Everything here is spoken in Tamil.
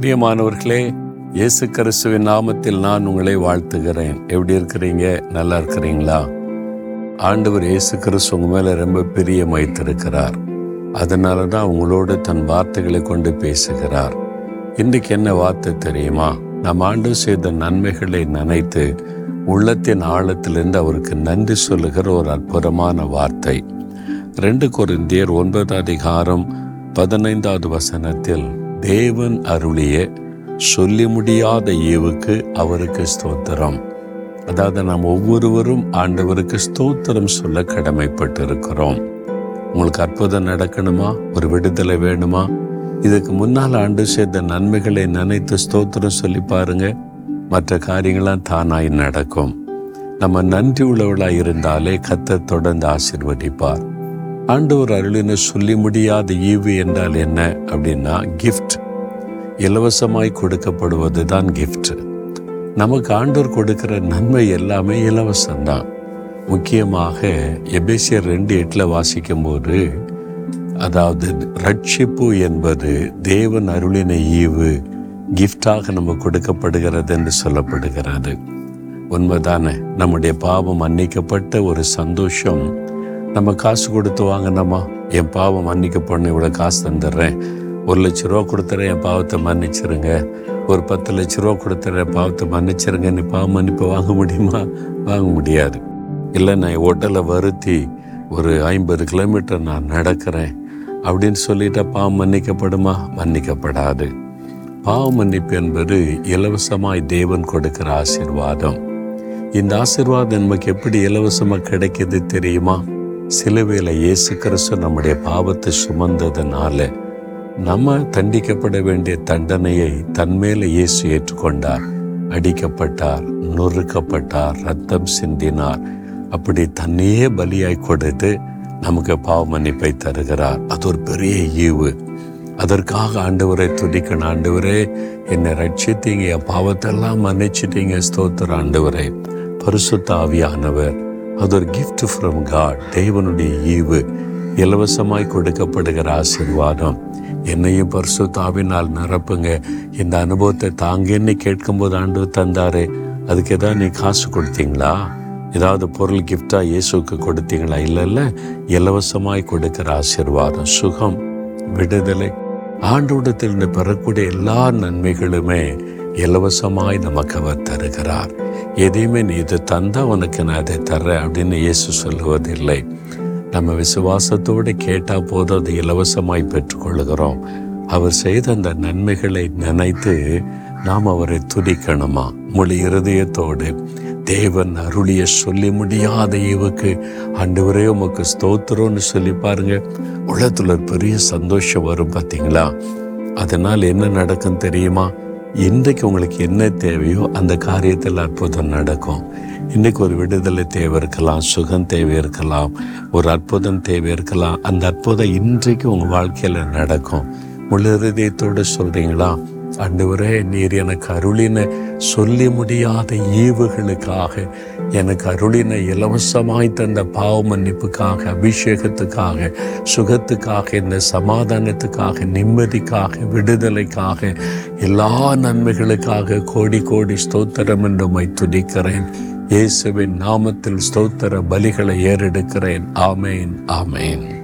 பிரியமானவர்களே இயேசு கிறிஸ்துவின் நாமத்தில் நான் உங்களை வாழ்த்துகிறேன். எப்படி இருக்கிறீங்க? நல்லா இருக்கிறீங்களா? ஆண்டவர் இயேசு கிறிஸ்து உங்க மேல ரொம்ப பிரியம் வைத்திருக்கிறார். அதனால தான் உங்களோடு தன் வார்த்தைகளை கொண்டு பேசுகிறார். இன்றைக்கு என்ன வார்த்தை தெரியுமா? நம் ஆண்டு செய்த நன்மைகளை நினைத்து உள்ளத்தின் ஆழத்திலிருந்து அவருக்கு நன்றி சொல்லுகிற ஒரு அற்புதமான வார்த்தை. ரெண்டு கொரிந்தியர் ஒன்பது அதிகாரம் பதினைந்தாவது வசனத்தில் தேவன் அருளிய சொல்லி முடியாத ஈவுக்கு அவருக்கு ஸ்தோத்திரம். அதாவது நாம் ஒவ்வொருவரும் ஆண்டவருக்கு ஸ்தோத்திரம் சொல்ல கடமைப்பட்டிருக்கிறோம். உங்களுக்கு அற்புதம் நடக்கணுமா? ஒரு விடுதலை வேணுமா? இதுக்கு முன்னால் ஆண்டு சேர்ந்த நன்மைகளை நினைத்து ஸ்தோத்திரம் சொல்லி பாருங்க. மற்ற காரியங்களாம் தானாய் நடக்கும். நம்ம நன்றி உள்ளவளாய் இருந்தாலே கத்த தொடர்ந்து ஆசிர்வதிப்பார். ஆண்டவர் அருளின சொல்லி முடியாத ஈவு என்றால் என்ன அப்படின்னா கிஃப்ட் இலவசமாய் கொடுக்கப்படுவது தான் கிஃப்ட் நமக்கு ஆண்டவர் கொடுக்கிற நன்மை எல்லாமே இலவசம்தான். முக்கியமாக எபேசியர் ரெண்டு எட்டில் வாசிக்கும்போது அதாவது ரட்சிப்பு என்பது தேவன் அருளின ஈவு கிஃப்டாக நம்ம கொடுக்கப்படுகிறது என்று சொல்லப்படுகிறது. உண்மைதானே? நம்முடைய பாவம் மன்னிக்கப்பட்ட ஒரு சந்தோஷம் நம்ம காசு கொடுத்து வாங்கினோமா? என் பாவம் மன்னிக்கப்படணும் இவ்வளோ காசு தந்துடுறேன். ஒரு லட்ச ரூபா கொடுத்துறேன் என் பாவத்தை மன்னிச்சிருங்க. ஒரு பத்து லட்ச ரூபா கொடுத்துறேன் பாவத்தை மன்னிச்சிருங்க நீ பாவம் மன்னிப்பு வாங்க முடியுமா? வாங்க முடியாது. இல்லை நான் ஹோட்டலை வருத்தி ஒரு ஐம்பது கிலோமீட்டர் நான் நடக்கிறேன். அப்படின்னு சொல்லிட்டா பாவம் மன்னிக்கப்படுமா? மன்னிக்கப்படாது. பாவ மன்னிப்பு என்பது இலவசமாய் தேவன் கொடுக்கிற ஆசிர்வாதம். இந்த ஆசிர்வாதம் நமக்கு எப்படி இலவசமாக கிடைக்கிது தெரியுமா? சிலுவையில் இயேசு கிறிஸ்து நம்முடைய பாவத்தை சுமந்ததுனால நம்ம தண்டிக்கப்பட வேண்டிய தண்டனையை தன்மேல இயேசு ஏற்றுக்கொண்டார். அடிக்கப்பட்டார் நொறுக்கப்பட்டார் ரத்தம் சிந்தினார். அப்படி தன்னையே பலியாய் கொடுத்து நமக்கு பாவ மன்னிப்பை தருகிறார். அது ஒரு பெரிய ஈவு. அதற்காக ஆண்டவரை துடிக்கணும் ஆண்டவரே என்னை ரட்சித்தீங்க. என் பாவத்தெல்லாம் மன்னிச்சிட்டீங்க. ஸ்தோத்திர ஆண்டவரே. பரிசுத்தாவியானவர் ஆவியானவர். அது ஒரு கிஃப்ட் ஃப்ரம் காட் தேவனுடைய ஈவு இலவசமாய் கொடுக்கப்படுகிற ஆசிர்வாதம். என்னையும் பரிசுத்தாவினால் நிரப்புங்க. இந்த அனுபவத்தை தாங்கன்னு கேட்கும்போது ஆண்டு தந்தாரு அதுக்கு ஏதாவது நீ காசு கொடுத்தீங்களா? ஏதாவது பொருள் கிஃப்டா இயேசுக்கு கொடுத்தீங்களா? இல்லை இல்லை. இலவசமாய் கொடுக்கிற ஆசிர்வாதம் சுகம் விடுதலை. ஆண்டோடத்திலிருந்து பெறக்கூடிய எல்லா நன்மைகளுமே இலவசமாய் நமக்கு அவர் தருகிறார். எதையுமே நீ இது தந்தா உனக்கு நான் அதை தர்றேன் அப்படின்னு இயேசு சொல்லுவதில்லை. நம்ம விசுவாசத்தோடு கேட்டால் போதும் அது இலவசமாய் பெற்றுக்கொள்கிறோம் அவர் செய்த அந்த நன்மைகளை நினைத்து நாம் அவரை துதிக்கணுமா? மொழி இருதயத்தோடு. தேவன் அருளிய சொல்லி முடியாத இவுக்கு ஆண்டவரே உமக்கு ஸ்தோத்திரம்னு சொல்லி பாருங்க. உலகத்துல ஒரு பெரிய சந்தோஷம் வரும் பார்த்தீங்களா அதனால் என்ன நடக்கும் தெரியுமா? இன்றைக்கு உங்களுக்கு என்ன தேவையோ அந்த காரியத்தில் அற்புதம் நடக்கும். இன்றைக்கு ஒரு விடுதலை தேவை இருக்கலாம் சுகம் தேவை இருக்கலாம் ஒரு அற்புதம் தேவை இருக்கலாம். அந்த அற்புதம் இன்றைக்கு உங்கள் வாழ்க்கையில் நடக்கும். முழு ஹிருதயத்தோடு சொல்கிறீங்களா ஆண்டவரே நீர் எனக்கு அருளின சொல்லி முடியாத ஈவுகளுக்காக எனக்கு அருளின இலவசமாய் தந்த பாவ மன்னிப்புக்காக அபிஷேகத்துக்காக சுகத்துக்காக இந்த சமாதானத்துக்காக நிம்மதிக்காக விடுதலைக்காக எல்லா நன்மைகளுக்காக கோடி கோடி ஸ்தோத்திரம் என்று மை துதிக்கிறேன். இயேசுவின் நாமத்தில் ஸ்தோத்திர பலிகளை ஏறெடுக்கிறேன். ஆமேன் ஆமேன்.